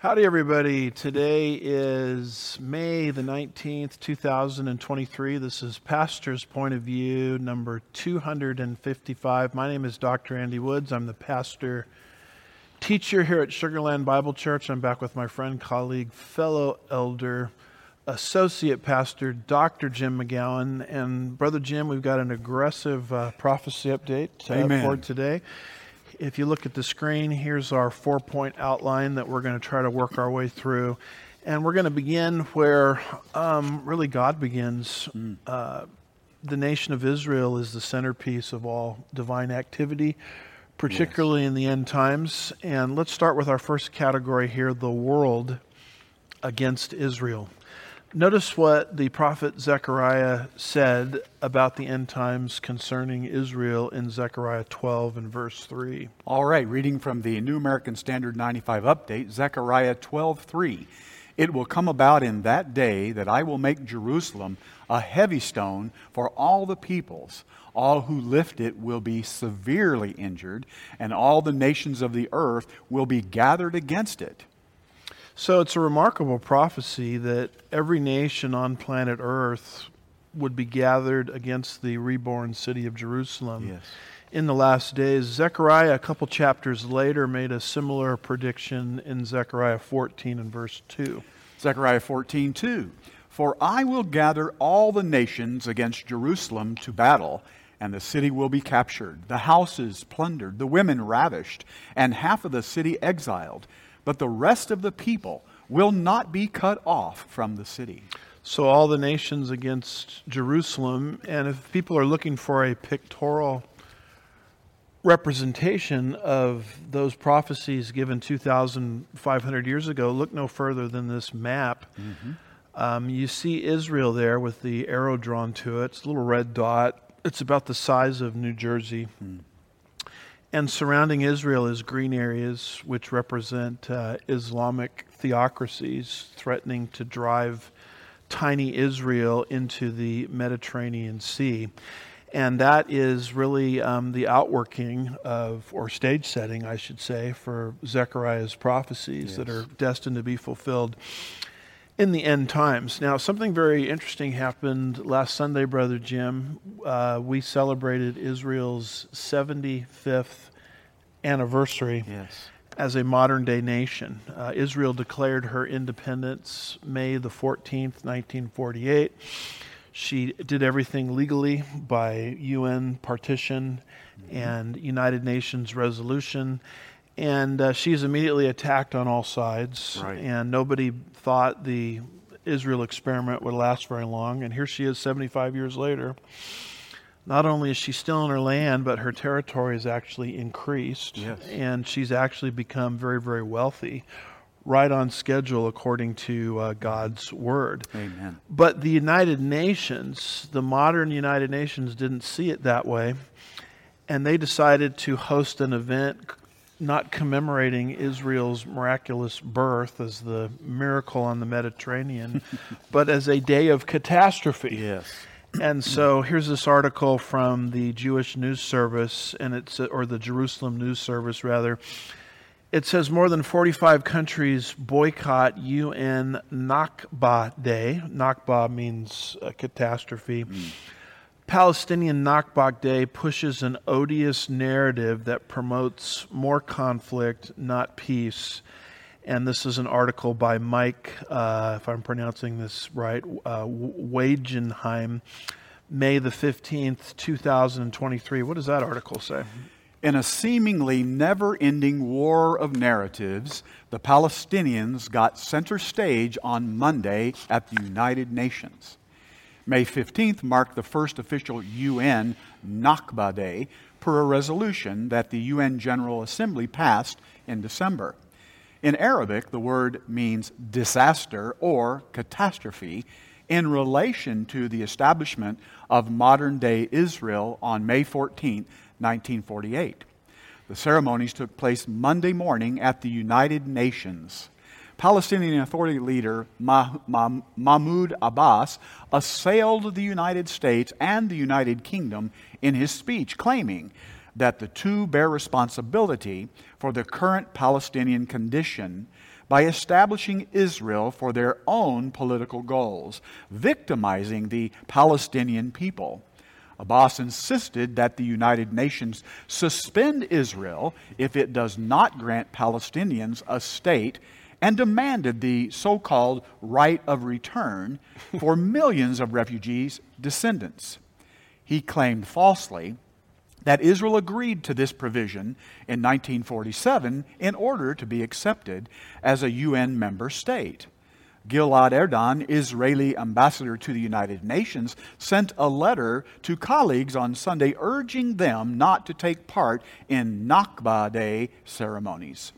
Howdy, everybody. Today is May the 19th, 2023. This is Pastor's Point of View number 255. My name is Dr. Andy Woods. I'm the pastor teacher here at Sugarland Bible Church. I'm back with my friend, colleague, fellow elder, associate pastor, Dr. Jim McGowan. And Brother Jim, we've got an aggressive uh, prophecy update uh, for today if you look at the screen, here's our four point outline that we're going to try to work our way through. And we're going to begin where um, really God begins. Mm. Uh, the nation of Israel is the centerpiece of all divine activity, particularly yes. in the end times. And let's start with our first category here the world against Israel. Notice what the prophet Zechariah said about the end times concerning Israel in Zechariah 12 and verse 3. All right, reading from the New American Standard 95 update, Zechariah 12:3. It will come about in that day that I will make Jerusalem a heavy stone for all the peoples. All who lift it will be severely injured, and all the nations of the earth will be gathered against it. So it's a remarkable prophecy that every nation on planet Earth would be gathered against the reborn city of Jerusalem yes. in the last days. Zechariah, a couple chapters later, made a similar prediction in Zechariah 14 and verse 2. Zechariah 14, 2. For I will gather all the nations against Jerusalem to battle, and the city will be captured, the houses plundered, the women ravished, and half of the city exiled but the rest of the people will not be cut off from the city. So, all the nations against Jerusalem, and if people are looking for a pictorial representation of those prophecies given 2,500 years ago, look no further than this map. Mm-hmm. Um, you see Israel there with the arrow drawn to it. It's a little red dot. It's about the size of New Jersey. Mm. And surrounding Israel is green areas, which represent uh, Islamic theocracies threatening to drive tiny Israel into the Mediterranean Sea. And that is really um, the outworking of, or stage setting, I should say, for Zechariah's prophecies yes. that are destined to be fulfilled in the end times. Now, something very interesting happened last Sunday, Brother Jim. Uh, we celebrated Israel's 75th anniversary yes. as a modern day nation. Uh, Israel declared her independence May the 14th, 1948. She did everything legally by UN partition mm-hmm. and United Nations resolution and uh, she's immediately attacked on all sides. Right. And nobody thought the Israel experiment would last very long. And here she is, 75 years later. Not only is she still in her land, but her territory has actually increased. Yes. And she's actually become very, very wealthy, right on schedule according to uh, God's word. Amen. But the United Nations, the modern United Nations, didn't see it that way. And they decided to host an event not commemorating Israel's miraculous birth as the miracle on the Mediterranean, but as a day of catastrophe. Yes. And so here's this article from the Jewish News Service, and it's or the Jerusalem News Service rather. It says more than 45 countries boycott UN Nakba Day. Nakba means a catastrophe. Mm Palestinian Nakba Day pushes an odious narrative that promotes more conflict, not peace. And this is an article by Mike, uh, if I'm pronouncing this right, uh, Wagenheim, May the 15th, 2023. What does that article say? In a seemingly never ending war of narratives, the Palestinians got center stage on Monday at the United Nations. May 15th marked the first official UN Nakba Day per a resolution that the UN General Assembly passed in December. In Arabic, the word means disaster or catastrophe in relation to the establishment of modern day Israel on May 14, 1948. The ceremonies took place Monday morning at the United Nations. Palestinian Authority leader Mahmoud Abbas assailed the United States and the United Kingdom in his speech, claiming that the two bear responsibility for the current Palestinian condition, by establishing Israel for their own political goals, victimizing the Palestinian people. Abbas insisted that the United Nations suspend Israel if it does not grant Palestinians a state and demanded the so called right of return for millions of refugees' descendants. He claimed falsely that Israel agreed to this provision in 1947 in order to be accepted as a UN member state. Gilad Erdan, Israeli ambassador to the United Nations, sent a letter to colleagues on Sunday urging them not to take part in Nakba Day ceremonies.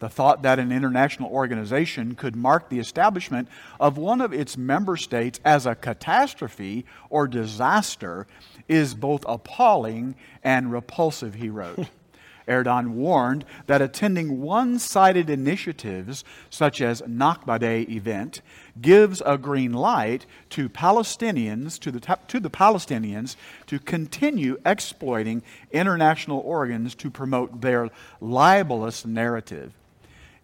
The thought that an international organization could mark the establishment of one of its member states as a catastrophe or disaster is both appalling and repulsive, he wrote. Erdan warned that attending one sided initiatives, such as Nakba Day event, gives a green light to Palestinians, to the, to the Palestinians, to continue exploiting international organs to promote their libelous narrative.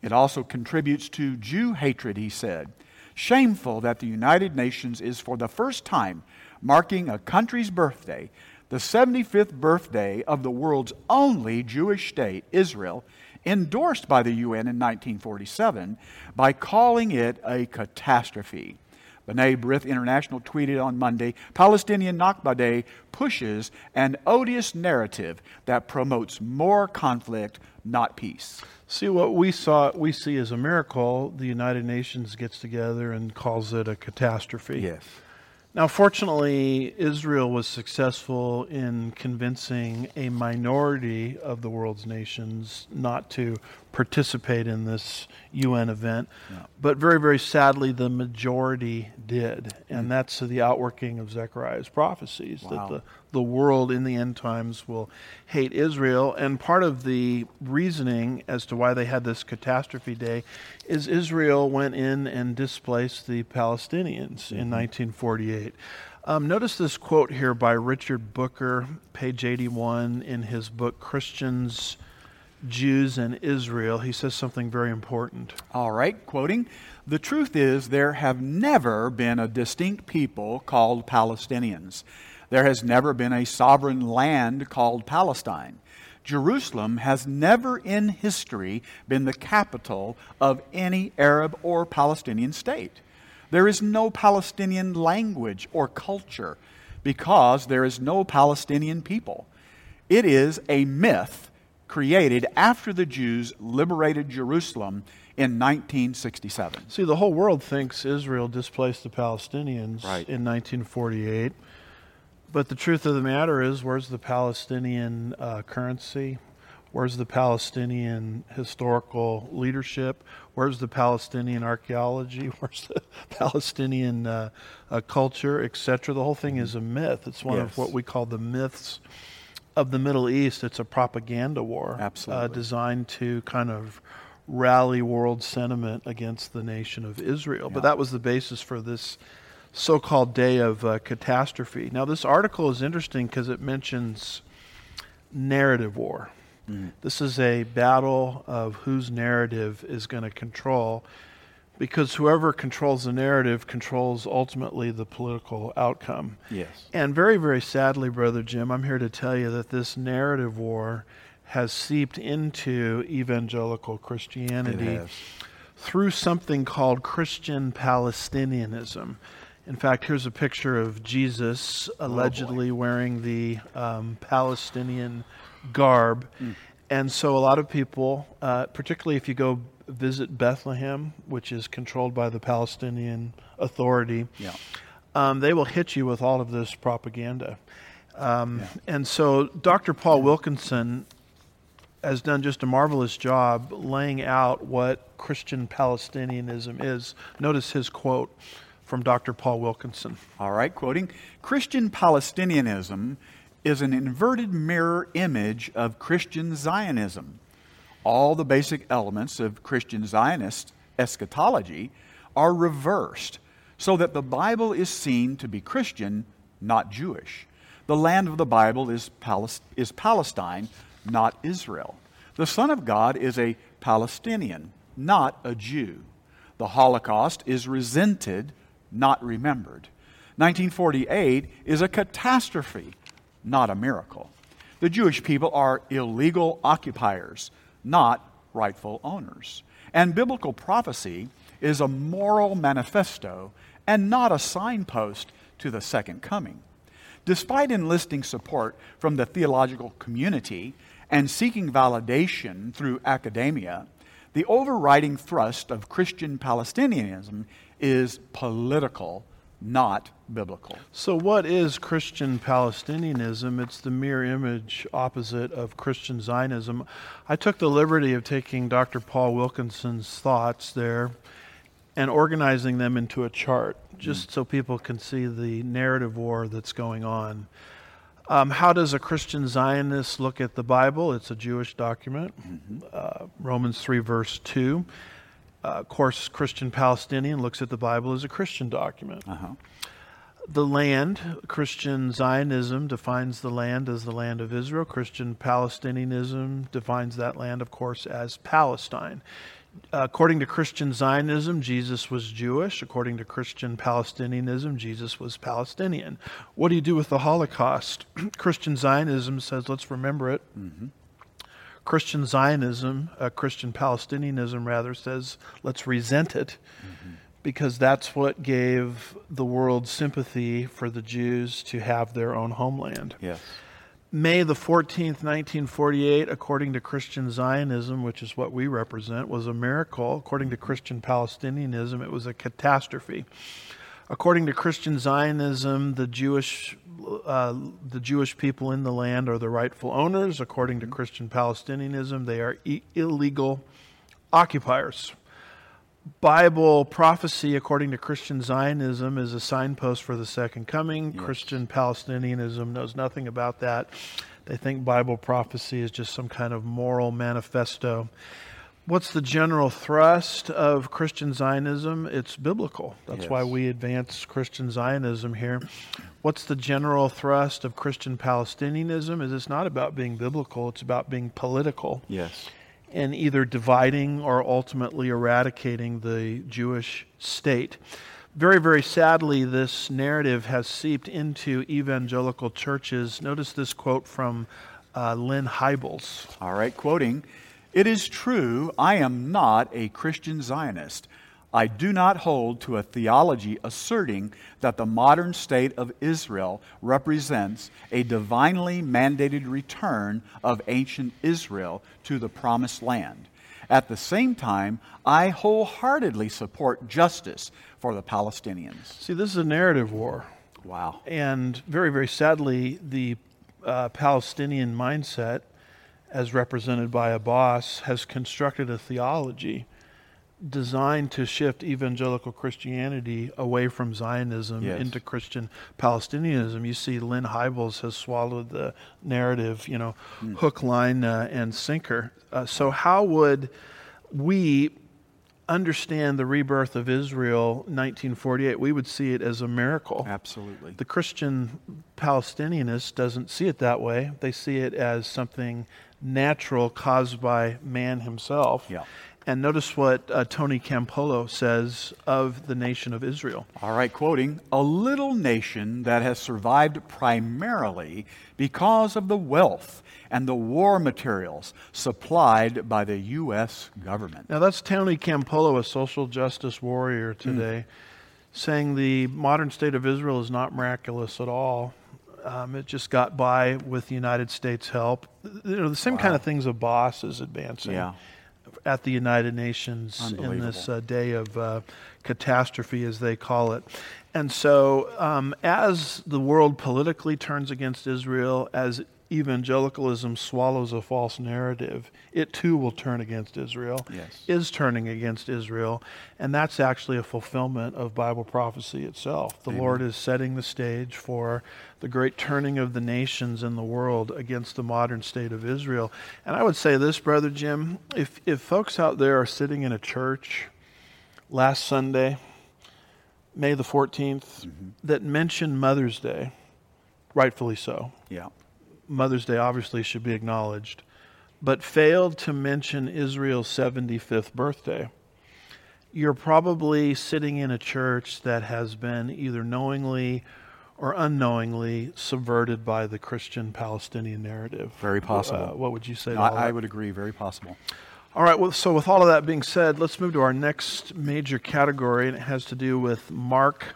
It also contributes to Jew hatred, he said. Shameful that the United Nations is for the first time marking a country's birthday, the 75th birthday of the world's only Jewish state, Israel, endorsed by the UN in 1947, by calling it a catastrophe. B'nai B'rith International tweeted on Monday Palestinian Nakba Day pushes an odious narrative that promotes more conflict, not peace. See what we saw we see as a miracle, the United Nations gets together and calls it a catastrophe. Yes. Now, fortunately, Israel was successful in convincing a minority of the world's nations not to participate in this UN event. But very, very sadly, the majority did. And mm-hmm. that's the outworking of Zechariah's prophecies wow. that the, the world in the end times will hate Israel. And part of the reasoning as to why they had this catastrophe day is Israel went in and displaced the Palestinians mm-hmm. in 1948. Um, notice this quote here by Richard Booker, page 81, in his book Christians Jews and Israel, he says something very important. All right, quoting The truth is, there have never been a distinct people called Palestinians. There has never been a sovereign land called Palestine. Jerusalem has never in history been the capital of any Arab or Palestinian state. There is no Palestinian language or culture because there is no Palestinian people. It is a myth created after the Jews liberated Jerusalem in 1967. See, the whole world thinks Israel displaced the Palestinians right. in 1948. But the truth of the matter is, where's the Palestinian uh, currency? Where's the Palestinian historical leadership? Where's the Palestinian archaeology? Where's the Palestinian uh, uh, culture, etc.? The whole thing is a myth. It's one yes. of what we call the myths of the Middle East, it's a propaganda war. Absolutely. Uh, designed to kind of rally world sentiment against the nation of Israel. Yeah. But that was the basis for this so called day of uh, catastrophe. Now, this article is interesting because it mentions narrative war. Mm-hmm. This is a battle of whose narrative is going to control because whoever controls the narrative controls ultimately the political outcome. Yes. And very, very sadly, Brother Jim, I'm here to tell you that this narrative war has seeped into evangelical Christianity through something called Christian Palestinianism. In fact, here's a picture of Jesus oh, allegedly oh wearing the um, Palestinian garb. Mm. And so, a lot of people, uh, particularly if you go visit Bethlehem, which is controlled by the Palestinian Authority, yeah. um, they will hit you with all of this propaganda. Um, yeah. And so Dr. Paul Wilkinson has done just a marvelous job laying out what Christian Palestinianism is. Notice his quote from Dr. Paul Wilkinson. All right, quoting Christian Palestinianism is an inverted mirror image of Christian Zionism all the basic elements of Christian Zionist eschatology are reversed so that the Bible is seen to be Christian, not Jewish. The land of the Bible is, Palestine, not Israel. The Son of God is a Palestinian, not a Jew. The Holocaust is resented, not remembered. 1948 is a catastrophe, not a miracle. The Jewish people are illegal occupiers, not rightful owners. And biblical prophecy is a moral manifesto and not a signpost to the second coming. Despite enlisting support from the theological community and seeking validation through academia, the overriding thrust of Christian Palestinianism is political, not biblical. So, what is Christian Palestinianism? It's the mirror image opposite of Christian Zionism. I took the liberty of taking Dr. Paul Wilkinson's thoughts there and organizing them into a chart just mm. so people can see the narrative war that's going on. Um, how does a Christian Zionist look at the Bible? It's a Jewish document. Mm-hmm. Uh, Romans 3, verse 2. Uh, of course, Christian Palestinian looks at the Bible as a Christian document. Uh-huh. The land, Christian Zionism defines the land as the land of Israel. Christian Palestinianism defines that land, of course, as Palestine according to Christian Zionism, Jesus was Jewish. According to Christian Palestinianism, Jesus was Palestinian. What do you do with the Holocaust? Christian Zionism says, let's remember it. Mm-hmm. Christian Zionism, uh, Christian Palestinianism rather, says, let's resent it. Mm-hmm. Because that's what gave the world sympathy for the Jews to have their own homeland. Yes. May the 14th, 1948, according to Christian Zionism, which is what we represent, was a miracle. According to Christian Palestinianism, it was a catastrophe. According to Christian Zionism, the Jewish, uh, the Jewish people in the land are the rightful owners. According to Christian Palestinianism, they are e- illegal occupiers. Bible prophecy, according to Christian Zionism, is a signpost for the second coming. Yes. Christian Palestinianism knows nothing about that. They think Bible prophecy is just some kind of moral manifesto. What's the general thrust of Christian Zionism? It's biblical. That's yes. why we advance Christian Zionism here. What's the general thrust of Christian Palestinianism? Is it's not about being biblical, it's about being political. Yes and either dividing or ultimately eradicating the Jewish state. Very, very sadly, this narrative has seeped into evangelical churches. Notice this quote from uh, Lynn Hybels. All right, quoting It is true, I am not a Christian Zionist. I do not hold to a theology asserting that the modern state of Israel represents a divinely mandated return of ancient Israel to the promised land. At the same time, I wholeheartedly support justice for the Palestinians. See, this is a narrative war. Wow. And very, very sadly, the uh, Palestinian mindset, as represented by Abbas, has constructed a theology designed to shift evangelical Christianity away from Zionism yes. into Christian Palestinianism. You see, Lynn Hybels has swallowed the narrative, you know, mm. hook, line, uh, and sinker. Uh, so, how would we understand the rebirth of Israel 1948? We would see it as a miracle. Absolutely. The Christian Palestinianist doesn't see it that way, they see it as something natural caused by man himself. Yeah. And notice what uh, Tony Campolo says of the nation of Israel. All right, quoting A little nation that has survived primarily because of the wealth and the war materials supplied by the U.S. government. Now, that's Tony Campolo, a social justice warrior today, mm. saying the modern state of Israel is not miraculous at all. Um, it just got by with the United States' help. You know, the same wow. kind of things Abbas is advancing. Yeah at the United Nations in this uh, day of uh, catastrophe, as they call it. And so, um, as the world politically turns against Israel, as evangelicalism swallows a false narrative, it too will turn against Israel, yes. is turning against Israel, and that's actually a fulfillment of Bible prophecy itself. The Amen. Lord is setting the stage for the great turning of the nations in the world against the modern state of Israel. And I would say this, Brother Jim, if, if folks out there are sitting in a church last Sunday, May the 14th, mm-hmm. that mentioned Mother's Day, rightfully so. Yeah. Mother's Day obviously should be acknowledged. but failed to mention Israel's 75th birthday, you're probably sitting in a church that has been either knowingly or unknowingly subverted by the Christian Palestinian narrative. Very possible. Uh, what would you say? No, I, I would agree. Very possible. All right, well, so with all of that being said, let's move to our next major category, and it has to do with mark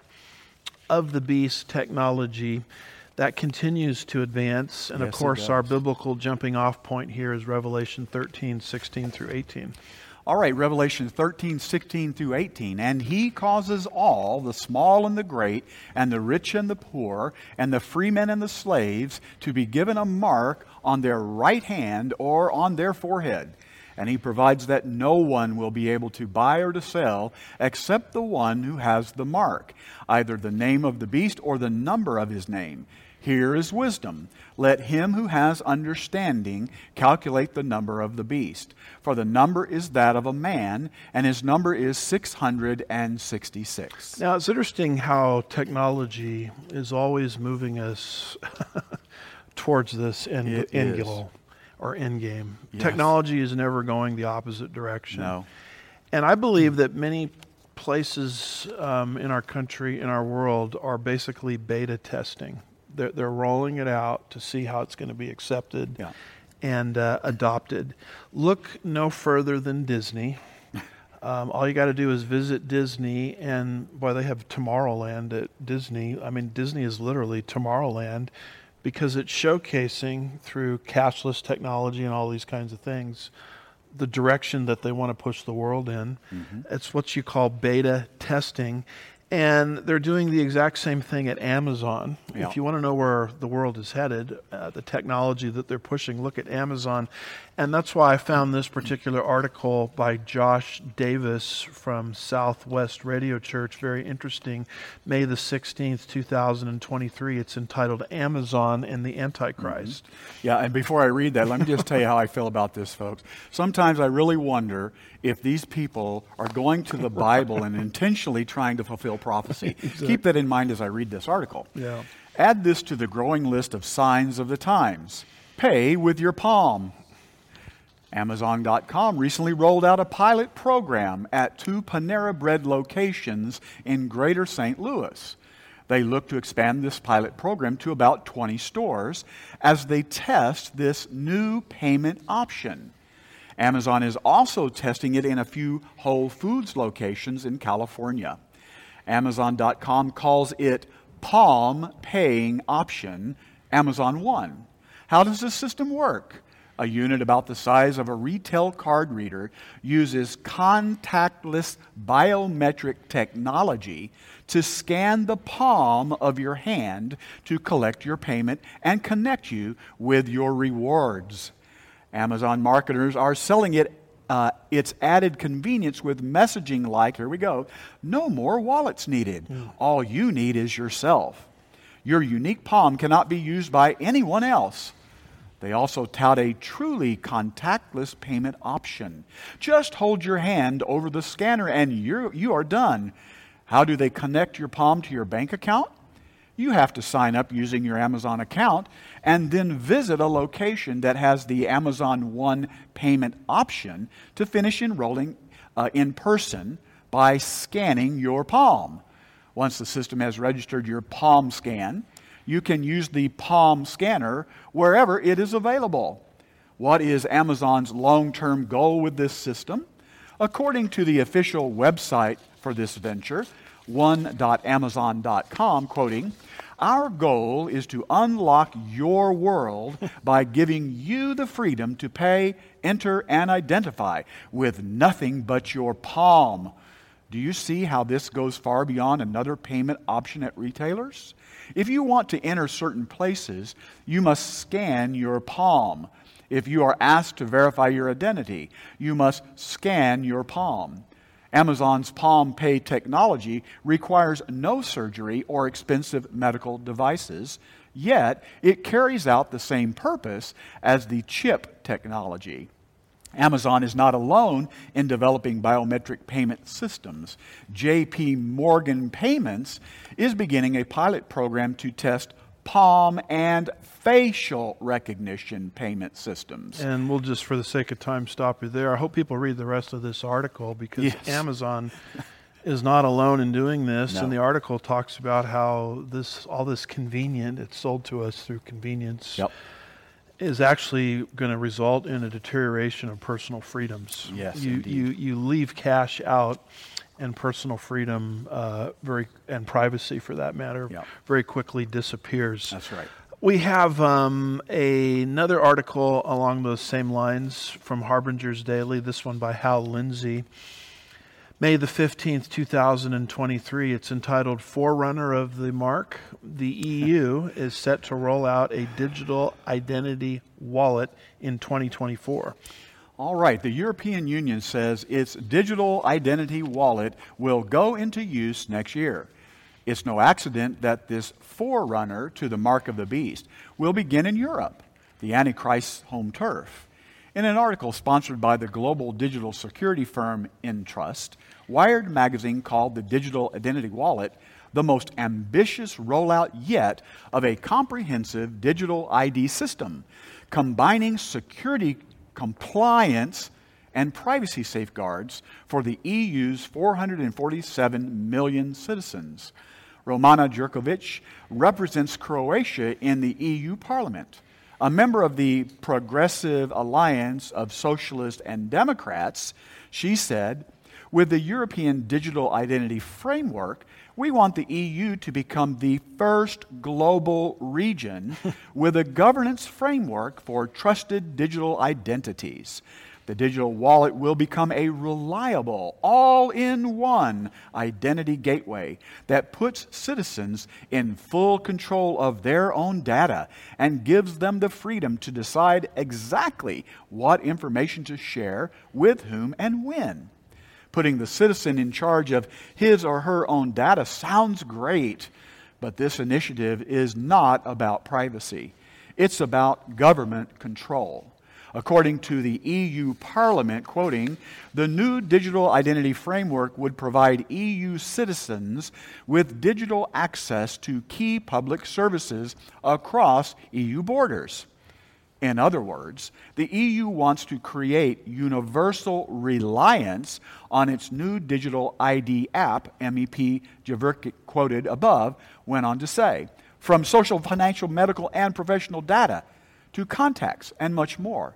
of the beast technology that continues to advance. And Yes, of course, our biblical jumping off point here is Revelation 13, 16 through 18. All right, Revelation 13, 16 through 18. And he causes all, the small and the great, and the rich and the poor, and the freemen and the slaves, to be given a mark on their right hand or on their forehead. And he provides that no one will be able to buy or to sell except the one who has the mark, either the name of the beast or the number of his name. Here is wisdom. Let him who has understanding calculate the number of the beast. For the number is that of a man, and his number is 666. Now, it's interesting how technology is always moving us towards this end, It end is. goal or end game. Yes. Technology is never going the opposite direction. No. And I believe that many places um, in our country, in our world, are basically beta testing. They're, they're rolling it out to see how it's going to be accepted Yeah. and uh, adopted. Look no further than Disney. Um, all you got to do is visit Disney, and boy, they have Tomorrowland at Disney. I mean, Disney is literally Tomorrowland because it's showcasing through cashless technology and all these kinds of things the direction that they want to push the world in. It's what you call beta testing. And they're doing the exact same thing at Amazon. Yeah. If you want to know where the world is headed, uh, the technology that they're pushing, look at Amazon. And that's why I found this particular article by Josh Davis from Southwest Radio Church very interesting. May the 16th, 2023. It's entitled Amazon and the Antichrist. Mm-hmm. Yeah, and before I read that, let me just tell you how I feel about this, folks. Sometimes I really wonder if these people are going to the Bible and intentionally trying to fulfill prophecy. Keep that in mind as I read this article. Yeah. Add this to the growing list of signs of the times. Pay with your palm. Amazon.com recently rolled out a pilot program at two Panera Bread locations in Greater St. Louis. They look to expand this pilot program to about 20 stores as they test this new payment option. Amazon is also testing it in a few Whole Foods locations in California. Amazon.com calls it Palm Paying Option Amazon One. How does this system work? A unit about the size of a retail card reader uses contactless biometric technology to scan the palm of your hand to collect your payment and connect you with your rewards. Amazon marketers are selling it uh, its added convenience with messaging like, here we go, no more wallets needed. All you need is yourself. Your unique palm cannot be used by anyone else. They also tout a truly contactless payment option. Just hold your hand over the scanner and you're, you are done. How do they connect your palm to your bank account? You have to sign up using your Amazon account and then visit a location that has the Amazon One payment option to finish enrolling uh, in person by scanning your palm. Once the system has registered your palm scan, you can use the palm scanner wherever it is available. What is Amazon's long term goal with this system? According to the official website for this venture, one.amazon.com, quoting, our goal is to unlock your world by giving you the freedom to pay, enter, and identify with nothing but your palm. Do you see how this goes far beyond another payment option at retailers? If you want to enter certain places, you must scan your palm. If you are asked to verify your identity, you must scan your palm. Amazon's Palm Pay technology requires no surgery or expensive medical devices, yet it carries out the same purpose as the chip technology. Amazon is not alone in developing biometric payment systems. JP Morgan Payments is beginning a pilot program to test palm, and facial recognition payment systems. And we'll just, for the sake of time, stop you there. I hope people read the rest of this article because Yes. Amazon is not alone in doing this. No. And the article talks about how this, all this convenient, it's sold to us through convenience, Yep. Is actually going to result in a deterioration of personal freedoms. Yes, you, indeed. you you leave cash out, and personal freedom, uh, very and privacy for that matter, Yep. very quickly disappears. That's right. We have um, a, another article along those same lines from Harbinger's Daily, this one by Hal Lindsey. May the 15th, 2023. It's entitled Forerunner of the Mark. The EU is set to roll out a digital identity wallet in 2024. All right, the European Union says its digital identity wallet will go into use next year. It's no accident that this forerunner to the mark of the beast will begin in Europe, the Antichrist's home turf. In an article sponsored by the global digital security firm Entrust, Wired magazine called the digital identity wallet the most ambitious rollout yet of a comprehensive digital ID system, combining security compliance and privacy safeguards for the EU's 447 million citizens. Romana Jerkovic represents Croatia in the EU Parliament. A member of the Progressive Alliance of Socialists and Democrats, she said, with the European Digital Identity Framework, we want the EU to become the first global region with a governance framework for trusted digital identities. The digital wallet will become a reliable, all in one identity gateway that puts citizens in full control of their own data and gives them the freedom to decide exactly what information to share with whom and when. Putting the citizen in charge of his or her own data sounds great, but this initiative is not about privacy. It's about government control. According to the EU Parliament, quoting, the new digital identity framework would provide EU citizens with digital access to key public services across EU borders. In other words, the EU wants to create universal reliance on its new digital ID app, MEP Javerkic quoted above, went on to say, from social, financial, medical, and professional data to contacts and much more.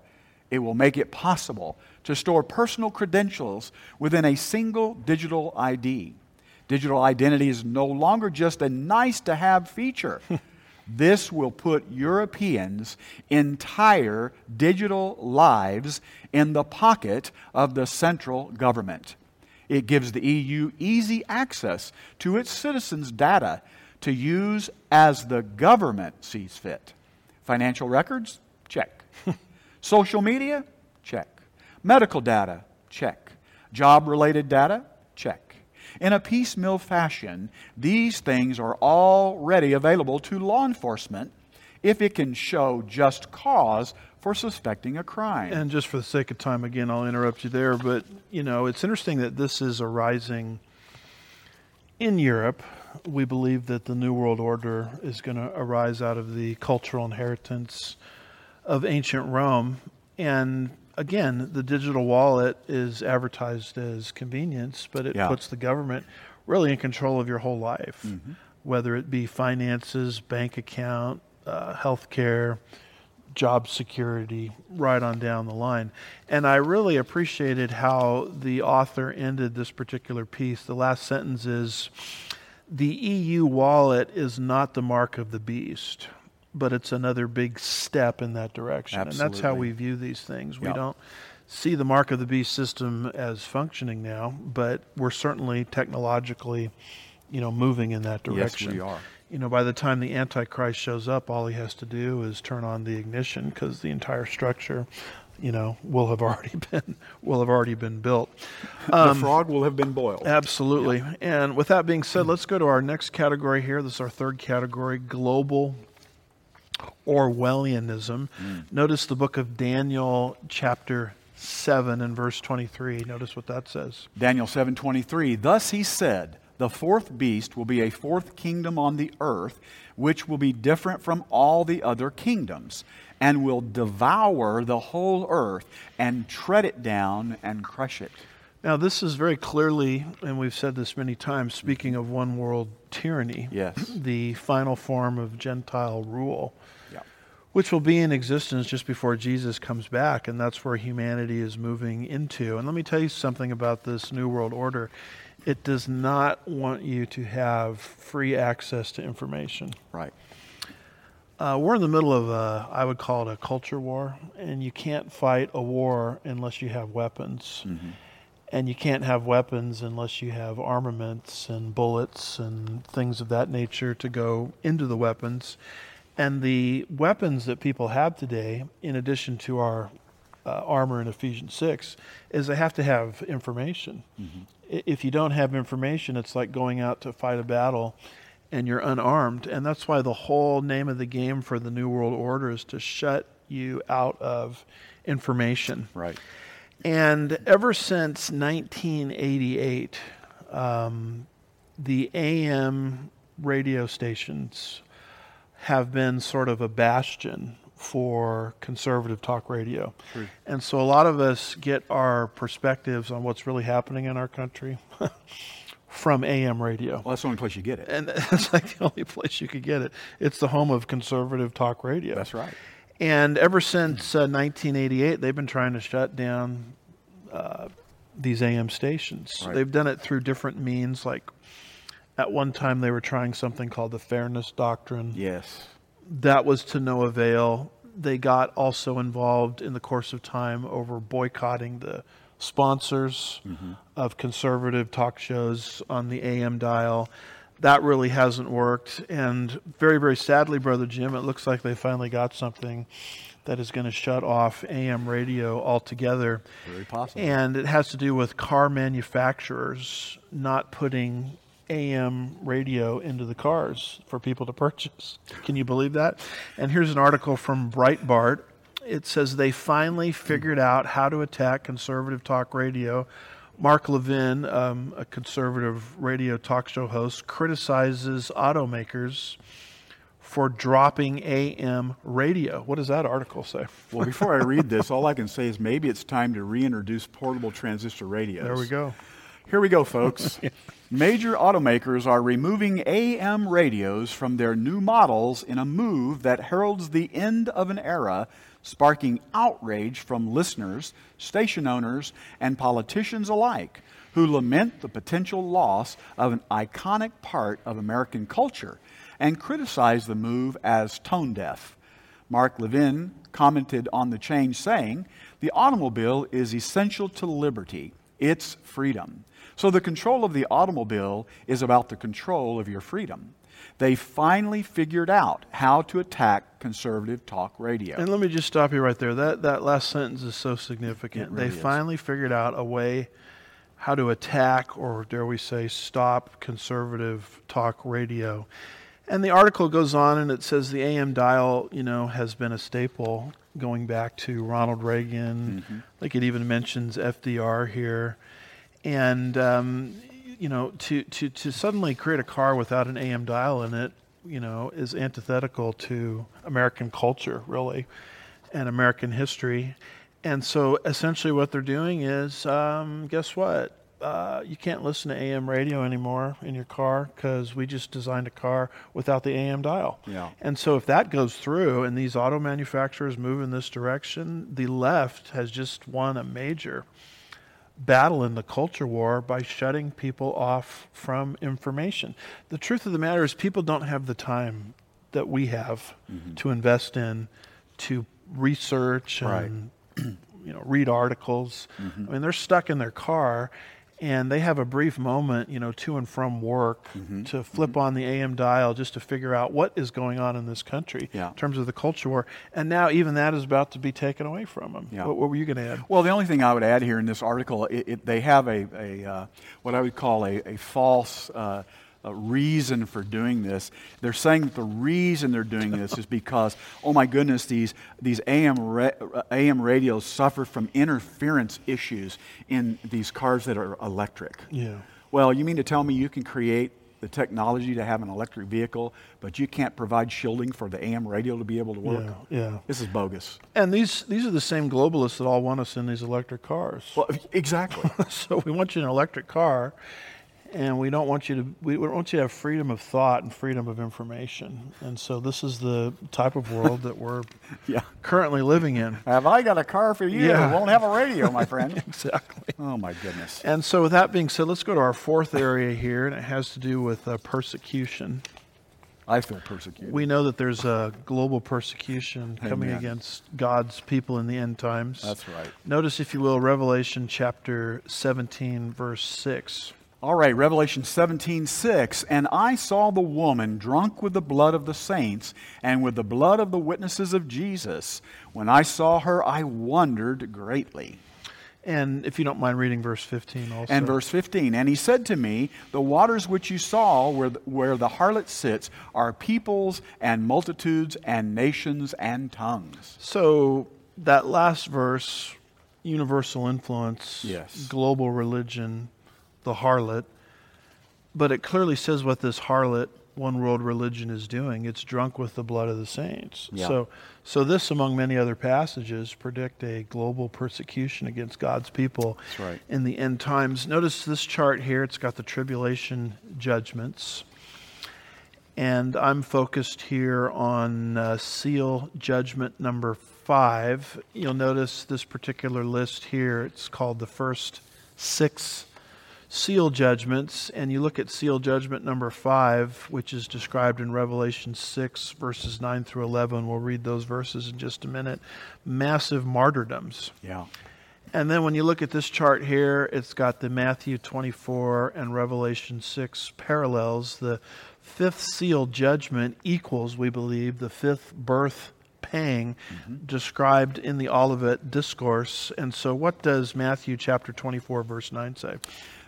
It will make it possible to store personal credentials within a single digital ID. Digital identity is no longer just a nice to have feature. This will put Europeans' entire digital lives in the pocket of the central government. It gives the EU easy access to its citizens' data to use as the government sees fit. Financial records? Check. Social media? Check. Medical data? Check. Job related data? Check. In a piecemeal fashion, these things are already available to law enforcement if it can show just cause for suspecting a crime. And just for the sake of time, again, I'll interrupt you there. But, you know, it's interesting that this is arising in Europe. We believe that the New World Order is going to arise out of the cultural inheritance of ancient Rome. And again, the digital wallet is advertised as convenience, but it Yeah. puts the government really in control of your whole life, whether it be finances, bank account, uh, health care, job security, right on down the line. And I really appreciated how the author ended this particular piece. The last sentence is The EU wallet is not the mark of the beast, but it's another big step in that direction. And that's how we view these things. We Yep. don't see the mark of the beast system as functioning now, but we're certainly technologically, you know, moving in that direction. Yes, we are. you know, by the time the Antichrist shows up, all he has to do is turn on the ignition because the entire structure, you know, will have already been will have already been built. the um, frog will have been boiled. Absolutely. And with that being said, let's go to our next category here. This is our third category: global Orwellianism. Mm. Notice the book of Daniel, chapter seven and verse twenty-three. Notice what that says. Daniel 7:23 Thus he said the fourth beast will be a fourth kingdom on the earth, which will be different from all the other kingdoms, and will devour the whole earth and tread it down and crush it. Now, this is very clearly, and we've said this many times, speaking of one world tyranny, Yes. the final form of Gentile rule, Yeah. which will be in existence just before Jesus comes back, and that's where humanity is moving into. And let me tell you something about this New World Order. It does not want you to have free access to information. Right. Uh, we're in the middle of a, I would call it a culture war, and you can't fight a war unless you have weapons. And you can't have weapons unless you have armaments and bullets and things of that nature to go into the weapons. And the weapons that people have today, in addition to our uh, armor in Ephesians 6, is they have to have information. I If you don't have information, it's like going out to fight a battle and you're unarmed. And that's why the whole name of the game for the New World Order is to shut you out of information. Right. And ever since 1988, um, the AM radio stations have been sort of a bastion for conservative talk radio. True. And so a lot of us get our perspectives on what's really happening in our country from AM radio. Well, that's the only place you get it. And that's like the only place you could get it. It's the home of conservative talk radio. That's right. And ever since uh, 1988, they've been trying to shut down uh, these AM stations. Right. They've done it through different means. Like at one time, they were trying something called the Fairness Doctrine. Yes. That was to no avail. They got also involved in the course of time over boycotting the sponsors mm-hmm. of conservative talk shows on the AM dial. That really hasn't worked. And very, very sadly, Brother Jim, it looks like they finally got something that is going to shut off AM radio altogether. Very possible. And it has to do with car manufacturers not putting AM radio into the cars for people to purchase. Can you believe that? And here's an article from Breitbart. It says they finally figured out how to attack conservative talk radio. Mark Levin, um, a conservative radio talk show host, criticizes automakers for dropping AM radio. What does that article say? Well, before I read this, all I can say is maybe it's time to reintroduce portable transistor radios. There we go. Here we go, folks. Major automakers are removing AM radios from their new models in a move that heralds the end of an era, sparking outrage from listeners, station owners, and politicians alike who lament the potential loss of an iconic part of American culture and criticize the move as tone deaf. Mark Levin commented on the change, saying, The automobile is essential to liberty, it's freedom. So the control of the automobile is about the control of your freedom. They finally figured out how to attack conservative talk radio. And let me just stop you right there. That that last sentence is so significant. Really they is. finally figured out a way how to attack or dare we say stop conservative talk radio. And the article goes on and it says the AM dial, you know, has been a staple going back to Ronald Reagan. Mm-hmm. Like it even mentions FDR here. And um, you know, to, to, to suddenly create a car without an AM dial in it, you know, is antithetical to American culture, really, and American history. And so essentially what they're doing is, um, guess what? Uh, you can't listen to AM radio anymore in your car because we just designed a car without the AM dial. Yeah. And so if that goes through and these auto manufacturers move in this direction, the left has just won a major battle in the culture war by shutting people off from information. The truth of the matter is, people don't have the time that we have mm-hmm. to invest in to research and you know read articles. Mm-hmm. I mean, they're stuck in their car. And they have a brief moment, you know, to and from work to flip on the AM dial just to figure out what is going on in this country Yeah. in terms of the culture war. And now even that is about to be taken away from them. Yeah. What, what were you going to add? Well, the only thing I would add here in this article, it, it, they have a, a uh, what I would call a, a false uh, uh reason for doing this. They're saying that the reason they're doing this is because, oh my goodness, these, these AM, ra- AM radios suffer from interference issues in these cars that are electric. Yeah. Well, you mean to tell me you can create the technology to have an electric vehicle, but you can't provide shielding for the AM radio to be able to work? Yeah, yeah. This is bogus. And these these are the same globalists that all want us in these electric cars. Well, exactly. so we want you in an electric car, and we don't want you to we don't want you to have freedom of thought and freedom of information and so this is the type of world that we're yeah. currently living in have i got a car for you yeah. won't have a radio my friend exactly oh my goodness and so with that being said let's go to our fourth area here and it has to do with uh, persecution I feel persecuted. We know that there's a global persecution coming against God's people in the end times. That's right. Notice, if you will, Revelation chapter 17, verse 6. All right, Revelation 17, 6. And I saw the woman drunk with the blood of the saints and with the blood of the witnesses of Jesus. When I saw her, I wondered greatly. And if you don't mind reading verse 15 also. And verse 15. And he said to me, The waters which you saw where the, where the harlot sits are peoples and multitudes and nations and tongues. So that last verse, universal influence, Yes. global religion, the harlot. But it clearly says what this harlot, one world religion, is doing. It's drunk with the blood of the saints. Yeah. So, so this, among many other passages, predict a global persecution against God's people right. in the end times. Notice this chart here. It's got the tribulation judgments. And I'm focused here on uh, seal judgment number five. You'll notice this particular list here. It's called the first six seal judgments. And you look at seal judgment number five, which is described in Revelation 6, verses 9 through 11. We'll read those verses in just a minute. Massive martyrdoms. Yeah. And then when you look at this chart here, it's got the Matthew 24 and Revelation 6 parallels. The fifth seal judgment equals, we believe, the fifth birth pang mm-hmm. described in the Olivet Discourse. And so, what does Matthew chapter 24, verse 9 say?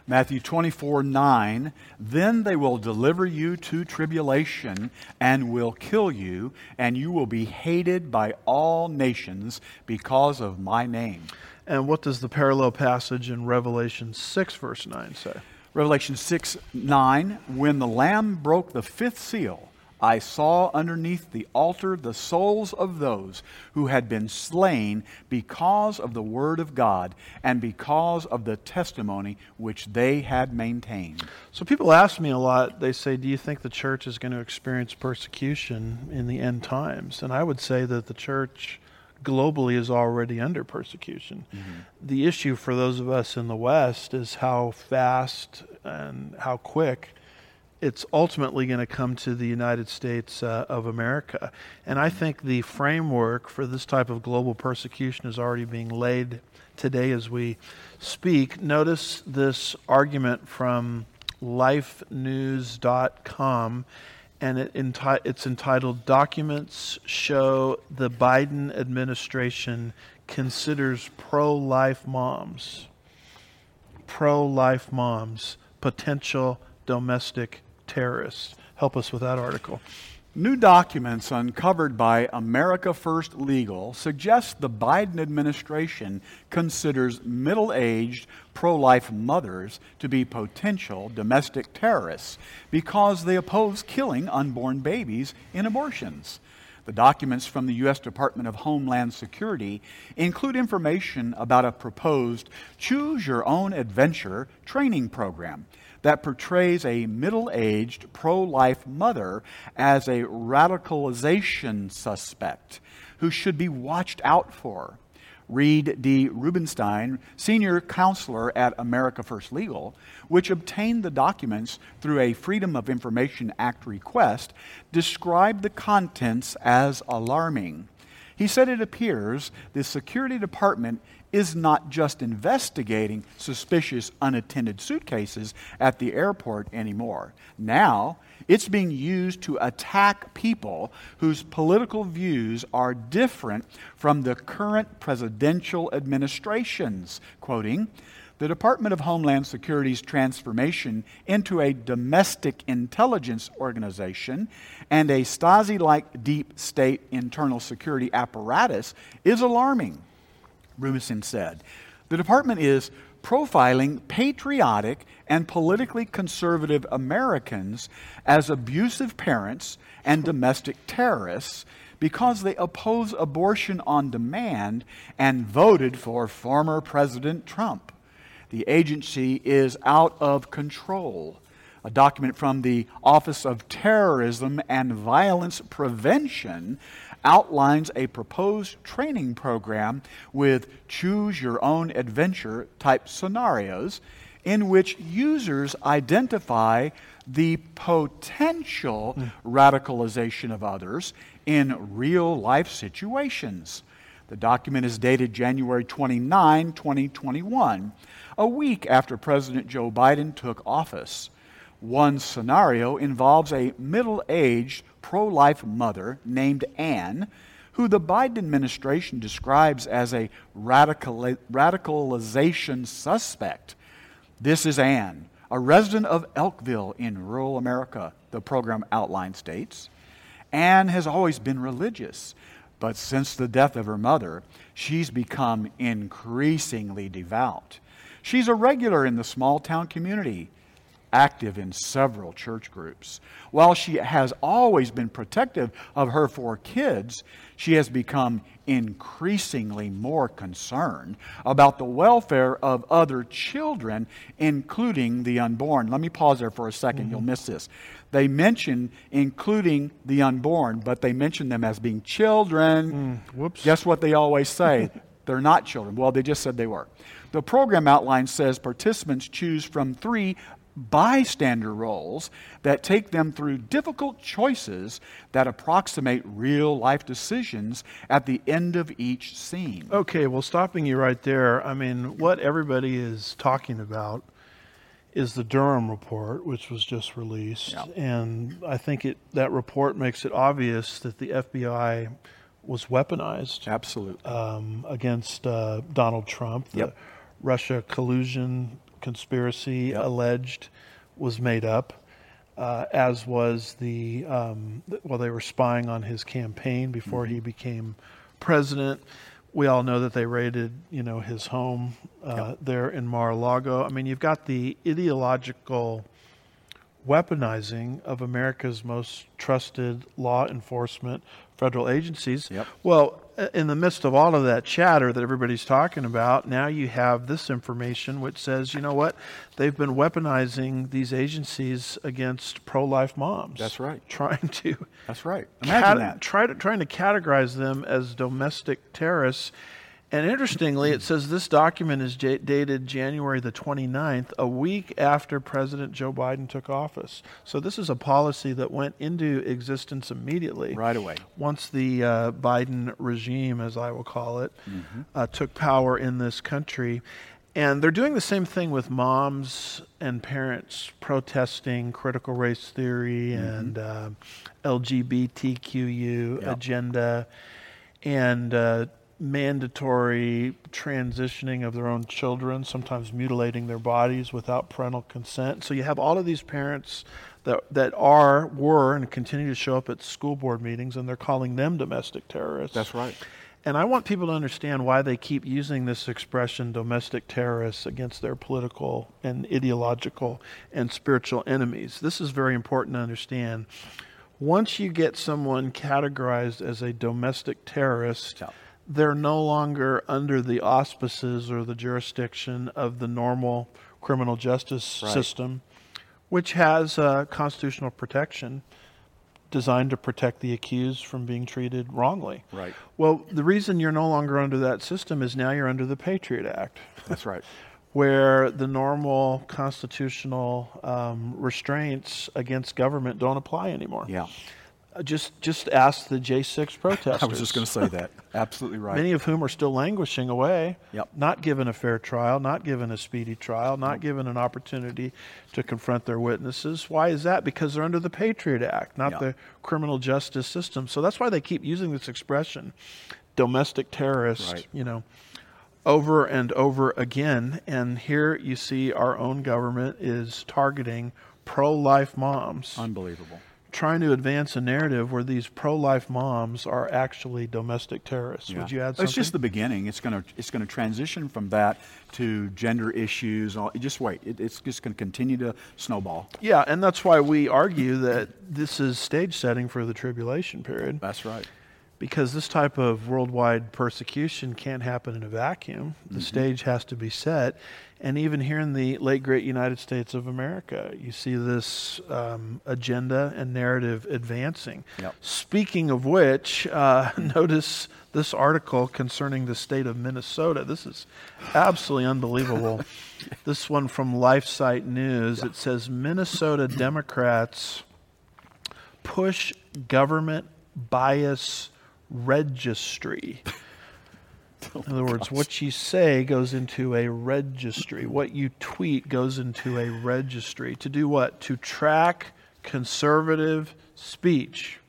Matthew 24, 9. Then they will deliver you to tribulation and will kill you, and you will be hated by all nations because of my name. And what does the parallel passage in Revelation 6, verse 9 say? Revelation 6, 9. When the Lamb broke the fifth seal, I saw underneath the altar the souls of those who had been slain because of the word of God and because of the testimony which they had maintained. So people ask me a lot, they say, Do you think the church is going to experience persecution in the end times? And I would say that the church globally is already under persecution. Mm-hmm. The issue for those of us in the West is how fast and how quick it's ultimately going to come to the United States uh, of America. And I think the framework for this type of global persecution is already being laid today as we speak. Notice this argument from lifenews.com, and it enti- it's entitled Documents Show the Biden Administration Considers Pro Life Moms. Pro life moms, potential domestic terrorists. Help us with that article. New documents uncovered by America First Legal suggest the Biden administration considers middle aged pro life mothers to be potential domestic terrorists because they oppose killing unborn babies in abortions. The documents from the U.S. Department of Homeland Security include information about a proposed Choose Your Own Adventure training program that portrays a middle aged pro life mother as a radicalization suspect who should be watched out for. Reed D. Rubinstein, senior counselor at America First Legal, which obtained the documents through a Freedom of Information Act request, described the contents as alarming. He said it appears the Security Department is not just investigating suspicious unattended suitcases at the airport anymore. Now, it's being used to attack people whose political views are different from the current presidential administration's. Quoting, the Department of Homeland Security's transformation into a domestic intelligence organization and a Stasi like deep state internal security apparatus is alarming. Rubinson said. The department is profiling patriotic and politically conservative Americans as abusive parents and domestic terrorists because they oppose abortion on demand and voted for former President Trump. The agency is out of control. A document from the Office of Terrorism and Violence Prevention outlines a proposed training program with choose your own adventure type scenarios in which users identify the potential mm. radicalization of others in real life situations. The document is dated January 29, 2021, a week after President Joe Biden took office. One scenario involves a middle aged pro life mother named Anne, who the Biden administration describes as a radical, radicalization suspect. This is Anne, a resident of Elkville in rural America, the program outline states. Anne has always been religious, but since the death of her mother, she's become increasingly devout. She's a regular in the small town community active in several church groups. While she has always been protective of her four kids, she has become increasingly more concerned about the welfare of other children, including the unborn. Let me pause there for a 2nd you mm-hmm. You'll miss this. They mention including the unborn, but they mention them as being children. Mm, whoops. Guess what they always say? They're not children. Well, they just said they were. The program outline says participants choose from three bystander roles that take them through difficult choices that approximate real life decisions at the end of each scene. Okay, well, stopping you right there, I mean, what everybody is talking about is the Durham report, which was just released, and I think it that report makes it obvious that the FBI was weaponized absolutely um, against uh, Donald Trump. The yep. Russia collusion conspiracy yep. alleged was made up, uh, as was the um, well, they were spying on his campaign before mm-hmm. he became president. We all know that they raided, you know, his home uh, yep. there in Mar-a-Lago. I mean, you've got the ideological weaponizing of America's most trusted law enforcement federal agencies. Yep. Well, in the midst of all of that chatter that everybody's talking about, now you have this information which says, you know what? They've been weaponizing these agencies against pro-life moms. That's right. Trying to That's right. Imagine cat- that. Try to, trying to categorize them as domestic terrorists and interestingly, it says this document is j- dated January the 29th, a week after President Joe Biden took office. So this is a policy that went into existence immediately. Right away. Once the uh, Biden regime, as I will call it, mm-hmm. uh, took power in this country. And they're doing the same thing with moms and parents protesting critical race theory mm-hmm. and uh, LGBTQU yep. agenda and uh, mandatory transitioning of their own children, sometimes mutilating their bodies without parental consent. So you have all of these parents that that are, were, and continue to show up at school board meetings, and they're calling them domestic terrorists. That's right. And I want people to understand why they keep using this expression domestic terrorists against their political and ideological and spiritual enemies. This is very important to understand. Once you get someone categorized as a domestic terrorist, yeah they're no longer under the auspices or the jurisdiction of the normal criminal justice right. system, which has uh, constitutional protection designed to protect the accused from being treated wrongly. Right. Well, the reason you're no longer under that system is now you're under the Patriot Act. That's right. where the normal constitutional um, restraints against government don't apply anymore. Yeah. Just just ask the J6 protesters. I was just going to say that. Absolutely right. Many of whom are still languishing away, yep. not given a fair trial, not given a speedy trial, not given an opportunity to confront their witnesses. Why is that? Because they're under the Patriot Act, not yep. the criminal justice system. So that's why they keep using this expression, domestic terrorist, right. you know, over and over again. And here you see our own government is targeting pro-life moms. Unbelievable trying to advance a narrative where these pro-life moms are actually domestic terrorists. Yeah. Would you add something? It's just the beginning. It's going to it's going to transition from that to gender issues. All, just wait. It, it's just going to continue to snowball. yeah, and that's why we argue that this is stage setting for the tribulation period. That's right. because this type of worldwide persecution can't happen in a vacuum. The mm-hmm. stage has to be set. And even here in the late great United States of America, you see this um, agenda and narrative advancing. Yep. Speaking of which, uh, notice this article concerning the state of Minnesota. This is absolutely unbelievable. this one from LifeSite News. It says Minnesota Democrats push government bias registry. Oh In other words, what you say goes into a registry. What you tweet goes into a registry. To do what? To track conservative speech.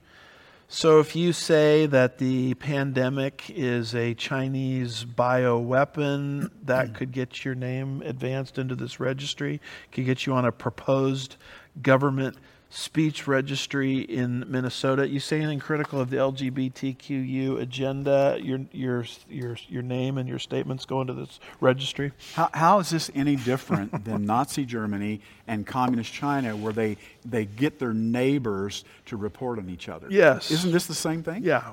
So if you say that the pandemic is a Chinese bioweapon, that could get your name advanced into this registry, could get you on a proposed government speech registry in Minnesota. You say anything critical of the LGBTQU agenda, your your your your name and your statements go into this registry. How, how is this any different than Nazi Germany and Communist China, where they, they get their neighbors to report on each other? Yes. Isn't this the same thing? Yeah.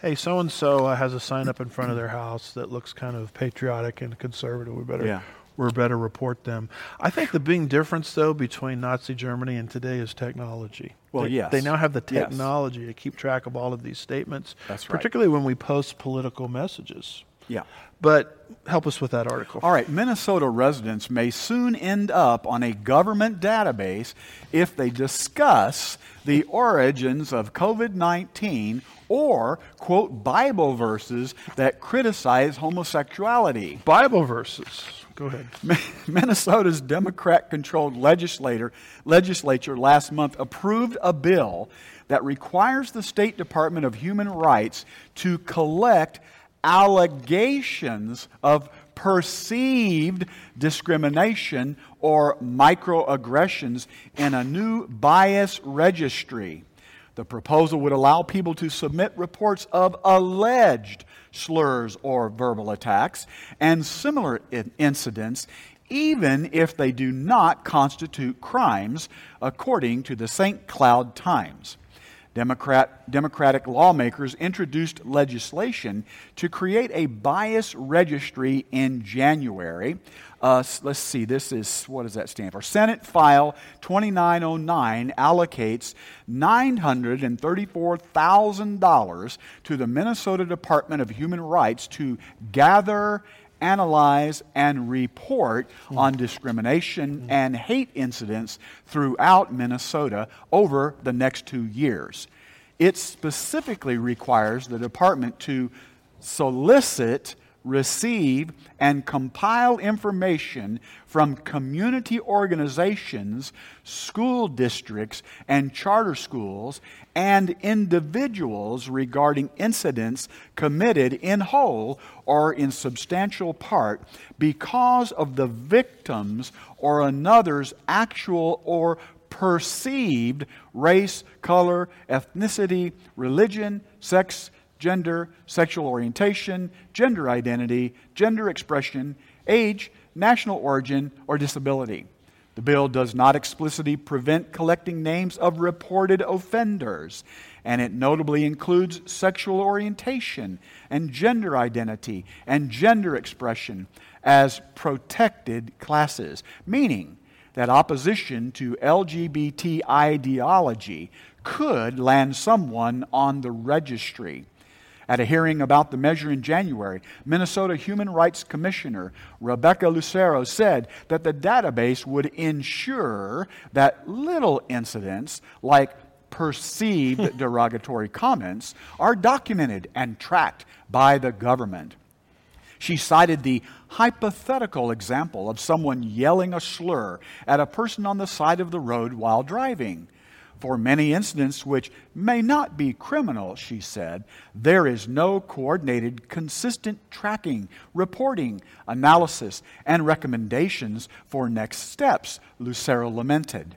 Hey, so and so has a sign up in front of their house that looks kind of patriotic and conservative. We better Yeah. We better report them. I think the big difference though between Nazi Germany and today is technology. Well, they, yes. They now have the Yes. technology to keep track of all of these statements. That's right. Particularly when we post political messages. Yeah. But help us with that article. All right, Minnesota residents may soon end up on a government database if they discuss the origins of COVID 19 or quote Bible verses that criticize homosexuality. Bible verses. Go ahead. Minnesota's Democrat controlled legislator, legislature last month approved a bill that requires the State Department of Human Rights to collect allegations of perceived discrimination or microaggressions in a new bias registry. The proposal would allow people to submit reports of alleged slurs or verbal attacks and similar in- incidents, even if they do not constitute crimes, according to the St. Cloud Times. Democrat, Democratic lawmakers introduced legislation to create a bias registry in January. Uh, let's see, this is, what does that stand for? Senate File 2909 allocates $934,000 to the Minnesota Department of Human Rights to gather analyze and report hmm. on discrimination hmm. and hate incidents throughout Minnesota over the next two years. It specifically requires the department to solicit, receive, and compile information from community organizations, school districts, and charter schools, and individuals regarding incidents committed in whole or in substantial part because of the victim's or another's actual or perceived race, color, ethnicity, religion, sex, gender, sexual orientation, gender identity, gender expression, age, national origin, or disability. The bill does not explicitly prevent collecting names of reported offenders, and it notably includes sexual orientation and gender identity and gender expression as protected classes, meaning that opposition to LGBT ideology could land someone on the registry. At a hearing about the measure in January, Minnesota Human Rights Commissioner Rebecca Lucero said that the database would ensure that little incidents like perceived derogatory comments are documented and tracked by the government. She cited the hypothetical example of someone yelling a slur at a person on the side of the road while driving. For many incidents which may not be criminal, she said, there is no coordinated, consistent tracking, reporting, analysis, and recommendations for next steps, Lucero lamented.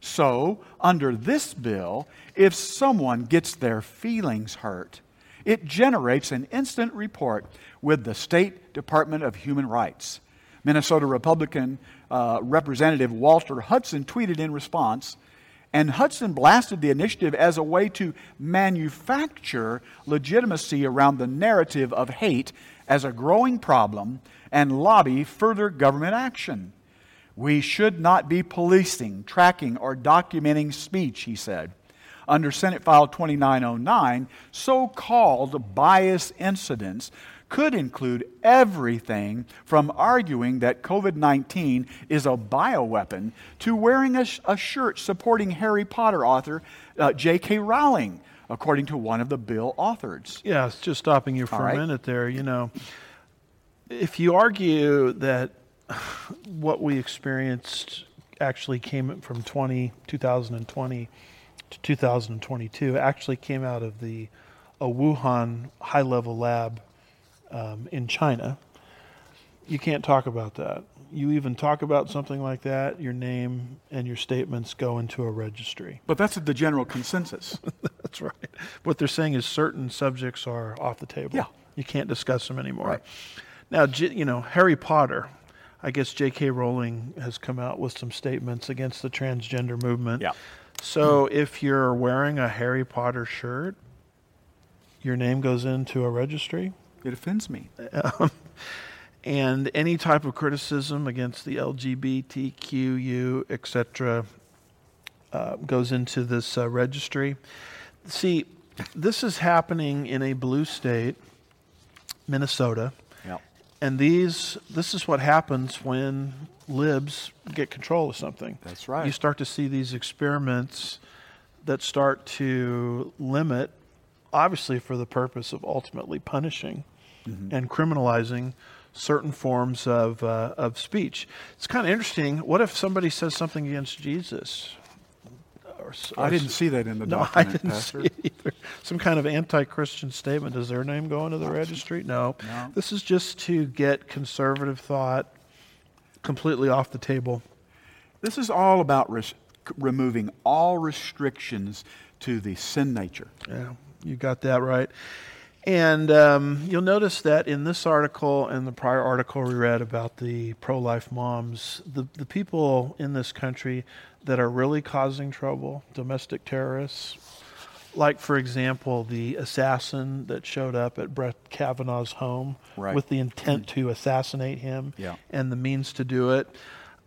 So, under this bill, if someone gets their feelings hurt, it generates an instant report with the State Department of Human Rights. Minnesota Republican uh, Representative Walter Hudson tweeted in response, and Hudson blasted the initiative as a way to manufacture legitimacy around the narrative of hate as a growing problem and lobby further government action. We should not be policing, tracking, or documenting speech, he said. Under Senate File 2909, so called bias incidents could include everything from arguing that COVID 19 is a bioweapon to wearing a, sh- a shirt supporting Harry Potter author uh, J.K. Rowling, according to one of the bill authors. Yeah, just stopping you for a minute there. You know, if you argue that what we experienced actually came from 20, 2020 to 2022, actually came out of the a Wuhan high level lab um, in China. You can't talk about that. You even talk about something like that, your name and your statements go into a registry. But that's the general consensus. that's right. What they're saying is certain subjects are off the table. Yeah. You can't discuss them anymore. Right. Now, you know, Harry Potter, I guess J.K. Rowling has come out with some statements against the transgender movement. Yeah. So if you're wearing a Harry Potter shirt, your name goes into a registry. It offends me. Um, and any type of criticism against the LGBTQU, etc., uh, goes into this uh, registry. See, this is happening in a blue state, Minnesota. Yep. And these, this is what happens when libs get control of something. That's right. You start to see these experiments that start to limit obviously for the purpose of ultimately punishing mm-hmm. and criminalizing certain forms of, uh, of speech. It's kind of interesting. What if somebody says something against Jesus? Or, or I didn't see that in the no, document, I didn't Pastor. see it either. Some kind of anti-Christian statement. Does their name go into the registry? No. no. This is just to get conservative thought completely off the table. This is all about res- removing all restrictions to the sin nature. Yeah. You got that right. And um, you'll notice that in this article and the prior article we read about the pro life moms, the, the people in this country that are really causing trouble, domestic terrorists, like, for example, the assassin that showed up at Brett Kavanaugh's home right. with the intent to assassinate him yeah. and the means to do it.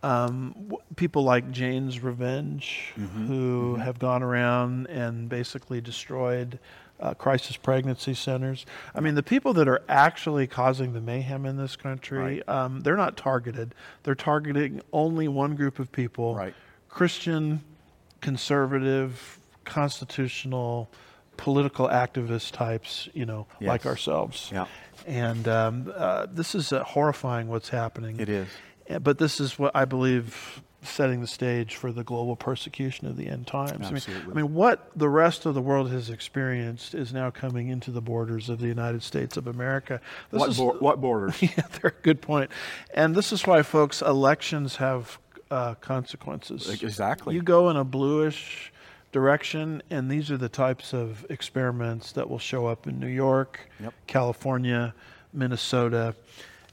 Um, w- people like Jane's Revenge, mm-hmm. who mm-hmm. have gone around and basically destroyed uh, crisis pregnancy centers. I mean, the people that are actually causing the mayhem in this country, right. um, they're not targeted. They're targeting only one group of people right. Christian, conservative, constitutional, political activist types, you know, yes. like ourselves. Yeah. And um, uh, this is uh, horrifying what's happening. It is. But this is what I believe setting the stage for the global persecution of the end times. Absolutely. I mean, I mean, what the rest of the world has experienced is now coming into the borders of the United States of America. This what, is, bo- what borders? yeah, they're a good point. And this is why, folks, elections have uh, consequences. Exactly. You go in a bluish direction, and these are the types of experiments that will show up in New York, yep. California, Minnesota,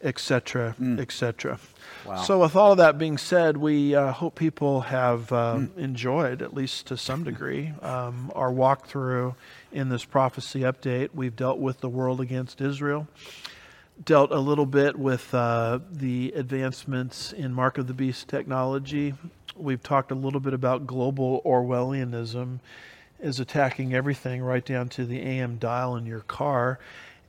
etc., mm. etc. Wow. So, with all of that being said, we uh, hope people have um, mm. enjoyed, at least to some degree, um, our walkthrough in this prophecy update. We've dealt with the world against Israel, dealt a little bit with uh, the advancements in Mark of the Beast technology. We've talked a little bit about global Orwellianism is attacking everything right down to the AM dial in your car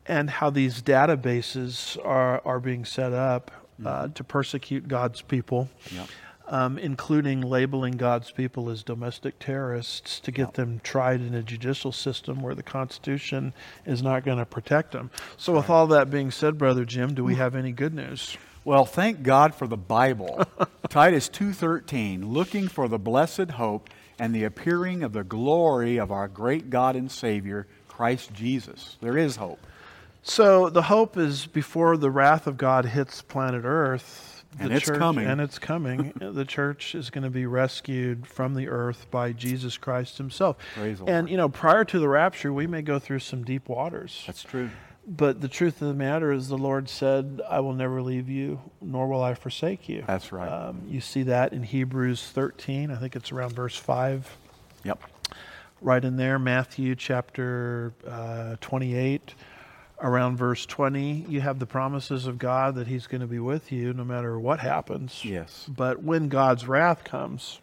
and how these databases are, are being set up uh, mm-hmm. to persecute God's people, yep. um, including labeling God's people as domestic terrorists to get yep. them tried in a judicial system where the Constitution is not going to protect them. So, with all that being said, Brother Jim, do we have any good news? Well, thank God for the Bible. Titus 2:13, looking for the blessed hope and the appearing of the glory of our great God and Savior, Christ Jesus. There is hope. So the hope is before the wrath of God hits planet Earth, And the it's church, coming. And it's coming. the church is going to be rescued from the earth by Jesus Christ Himself. Praise and Lord. you know, prior to the rapture, we may go through some deep waters. That's true. But the truth of the matter is, the Lord said, "I will never leave you, nor will I forsake you." That's right. Um, you see that in Hebrews 13. I think it's around verse five Yep. right in there. Matthew chapter uh, 28, around verse 20, you have the promises of God that He's going to be with you no matter what happens. Yes. But when God's wrath comes,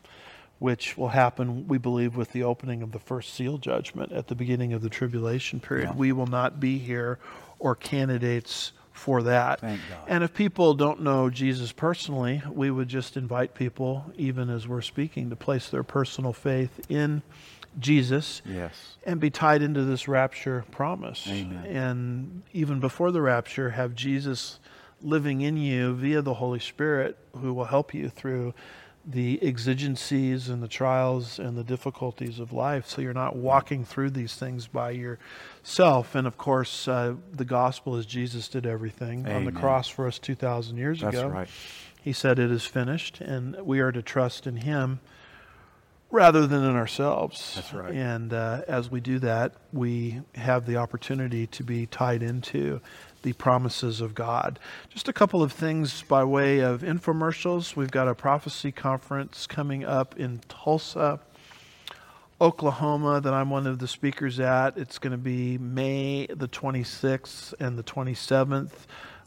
which will happen, we believe, with the opening of the first seal judgment at the beginning of the tribulation period, Yeah. we will not be here or candidates for that. Thank God. And if people don't know Jesus personally, we would just invite people, even as we're speaking, to place their personal faith in Jesus Yes. and be tied into this rapture promise. Amen. And even before the rapture, have Jesus living in you via the Holy Spirit who will help you through the exigencies and the trials and the difficulties of life. So you're not walking through these things by yourself. And of course, uh, the gospel is Jesus did everything on the cross for us 2,000 years That's ago. right. He said, It is finished, and we are to trust in Him rather than in ourselves. That's right. And uh, as we do that, we have the opportunity to be tied into the promises of God. Just a couple of things by way of infomercials. We've got a prophecy conference coming up in Tulsa. Oklahoma, that I'm one of the speakers at. It's going to be May the 26th and the 27th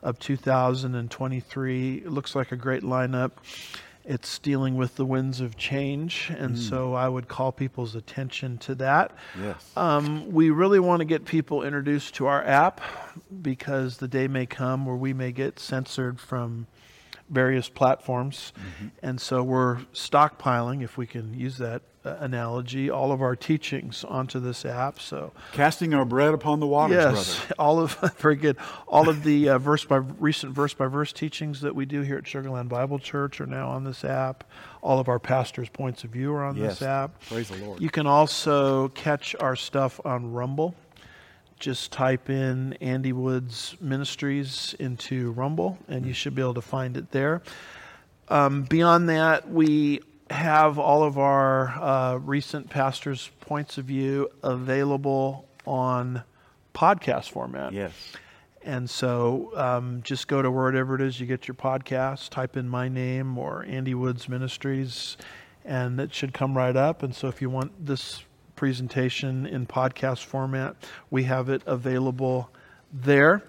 of 2023. It looks like a great lineup. It's dealing with the winds of change, and so I would call people's attention to that. Yes. Um, we really want to get people introduced to our app because the day may come where we may get censored from various platforms. And so we're stockpiling, if we can use that analogy, all of our teachings onto this app. So, Casting our bread upon the waters, yes, brother. all of very good. All of the uh, verse by recent verse by verse teachings that we do here at Sugarland Bible Church are now on this app. All of our pastors' points of view are on Yes. this app. Praise the Lord. You can also catch our stuff on Rumble. Just type in Andy Woods Ministries into Rumble, and you should be able to find it there. Um, beyond that, we have all of our uh, recent pastors' points of view available on podcast format. Yes. And so um, just go to wherever it is you get your podcast, type in my name or Andy Woods Ministries, and it should come right up. And so if you want this presentation in podcast format, we have it available there.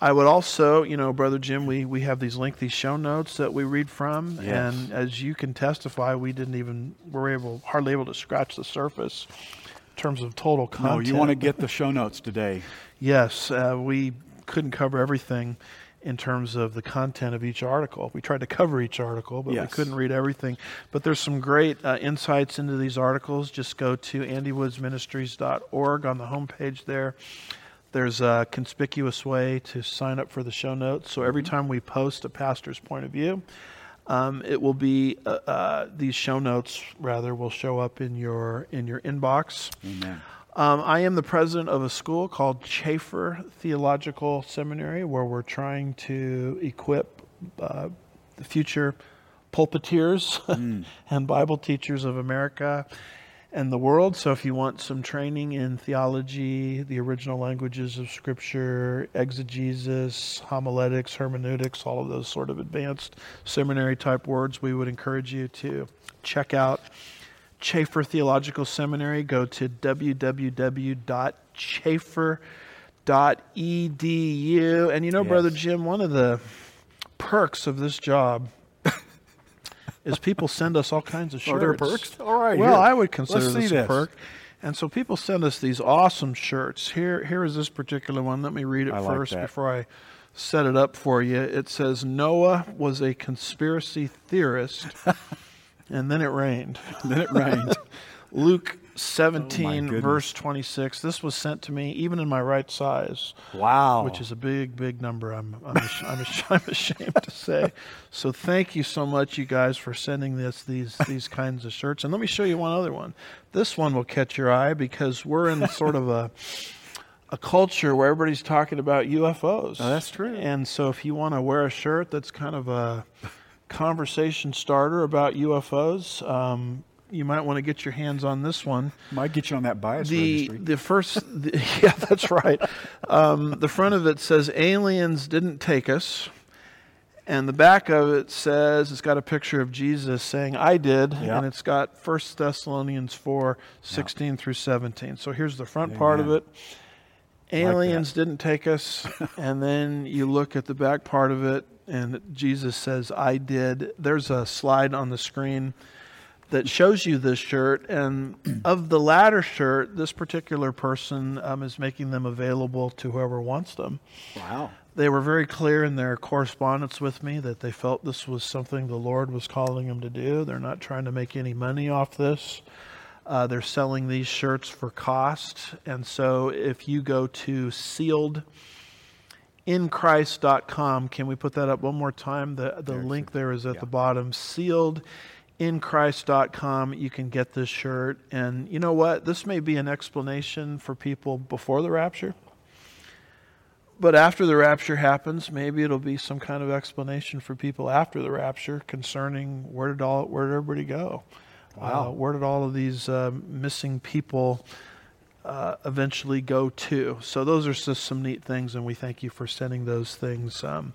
I would also, you know, Brother Jim, we, we have these lengthy show notes that we read from. Yes. And as you can testify, we didn't even, we're able, hardly able to scratch the surface in terms of total No, content. you want to get the show notes today. Yes, uh, we couldn't cover everything in terms of the content of each article. We tried to cover each article, but we couldn't read everything. But there's some great uh, insights into these articles. Just go to andywoodsministries.org on the homepage there. There's a conspicuous way to sign up for the show notes. So every time we post a pastor's point of view, um, it will be uh, uh, these show notes rather will show up in your in your inbox. Amen. Um, I am the president of a school called Chafer Theological Seminary, where we're trying to equip uh, the future pulpiteers and Bible teachers of America and the world. So, if you want some training in theology, the original languages of Scripture, exegesis, homiletics, hermeneutics, all of those sort of advanced seminary type words, we would encourage you to check out Chafer Theological Seminary, go to www.chafer.edu. And you know, Yes. Brother Jim, one of the perks of this job is people send us all kinds of shirts. Are there perks? All right, Well, here. I would consider Let's this a this. perk. And so people send us these awesome shirts. Here, here is this particular one. Let me read it I first that. before I set it up for you. It says Noah was a conspiracy theorist, and then it rained. Then it rained. Luke 17, goodness. verse 26. This was sent to me even in my right size, wow. which is a big, big number, I'm, I'm, I'm, I'm ashamed to say. So thank you so much, you guys, for sending this these, these kinds of shirts. And let me show you one other one. This one will catch your eye because we're in sort of a, a culture where everybody's talking about UFOs. Oh, that's true. And so if you want to wear a shirt that's kind of a conversation starter about UFOs, um, you might want to get your hands on this one. Might get you on that bias The registry. the first, the, yeah, that's right. Um, the front of it says aliens didn't take us, and the back of it says it's got a picture of Jesus saying I did, Yeah. and it's got First Thessalonians four sixteen through seventeen. So here's the front part of it. Aliens didn't take us, and then you look at the back part of it, and Jesus says I did. There's a slide on the screen that shows you this shirt. And of the latter shirt, this particular person um, is making them available to whoever wants them. wow. They were very clear in their correspondence with me that they felt this was something the Lord was calling them to do. They're not trying to make any money off this. Uh, they're selling these shirts for cost. And so if you go to sealedinchrist.com, can we put that up one more time? The, the There, link there is at yeah. the bottom. Sealedinchrist.com. You can get this shirt. And you know what? This may be an explanation for people before the rapture. But after the rapture happens, maybe it'll be some kind of explanation for people after the rapture concerning where did all where did everybody go? Wow. Uh, where did all of these uh, missing people uh, eventually go to? So those are just some neat things, and we thank you for sending those things um,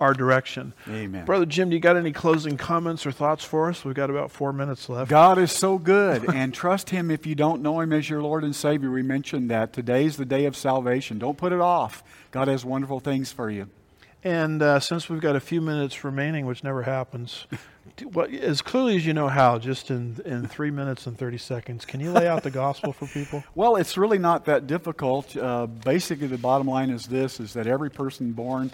our direction. Amen. Brother Jim, do you got any closing comments or thoughts for us? We've got about four minutes left. God is so good, and trust Him if you don't know Him as your Lord and Savior. We mentioned that today's the day of salvation. Don't put it off. God has wonderful things for you. And uh, since we've got a few minutes remaining, which never happens, as clearly as you know how, just in, in three minutes and 30 seconds, can you lay out the gospel for people? Well, it's really not that difficult. Uh, basically, the bottom line is this: is that every person born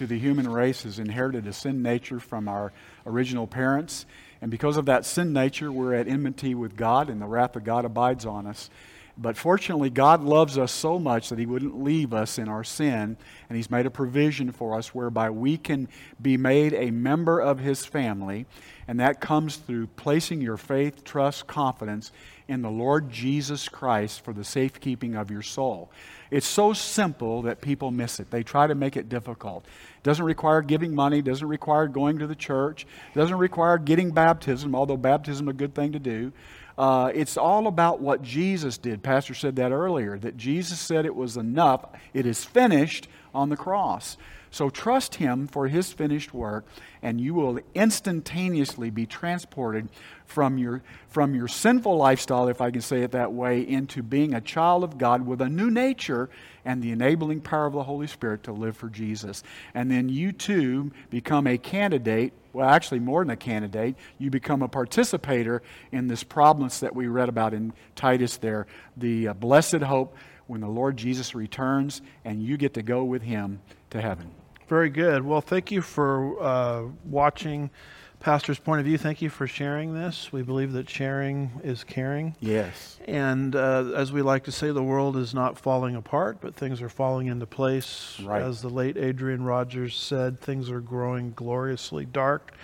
to the human race has inherited a sin nature from our original parents, and because of that sin nature, we're at enmity with God, and the wrath of God abides on us. But fortunately, God loves us so much that He wouldn't leave us in our sin, and He's made a provision for us whereby we can be made a member of His family, and that comes through placing your faith, trust, confidence in the Lord Jesus Christ for the safekeeping of your soul. It's so simple that people miss it. They try to make it difficult. It doesn't require giving money, doesn't require going to the church, doesn't require getting baptism, although baptism is a good thing to do. Uh, it's all about what Jesus did. Pastor said that earlier, that Jesus said it was enough, it is finished on the cross. So trust Him for His finished work, and you will instantaneously be transported from your, from your sinful lifestyle, if I can say it that way, into being a child of God with a new nature and the enabling power of the Holy Spirit to live for Jesus. And then you too become a candidate, well, actually, more than a candidate, you become a participator in this promise that we read about in Titus there the uh, blessed hope when the Lord Jesus returns and you get to go with Him to heaven. Very good. Well, thank you for uh, watching Pastor's Point of View. Thank you for sharing this. We believe that sharing is caring. Yes. And uh, as we like to say, the world is not falling apart, but things are falling into place. Right. As the late Adrian Rogers said, things are growing gloriously dark,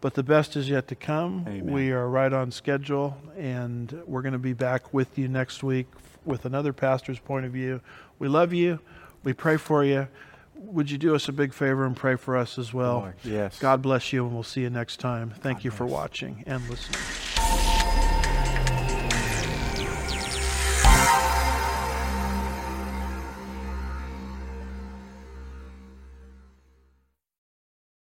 but the best is yet to come. Amen. We are right on schedule, and we're going to be back with you next week with another pastor's point of view. We love you. We pray for you. Would you do us a big favor and pray for us as well? Boy, yes. God bless you, and we'll see you next time. Thank God you for watching and listening.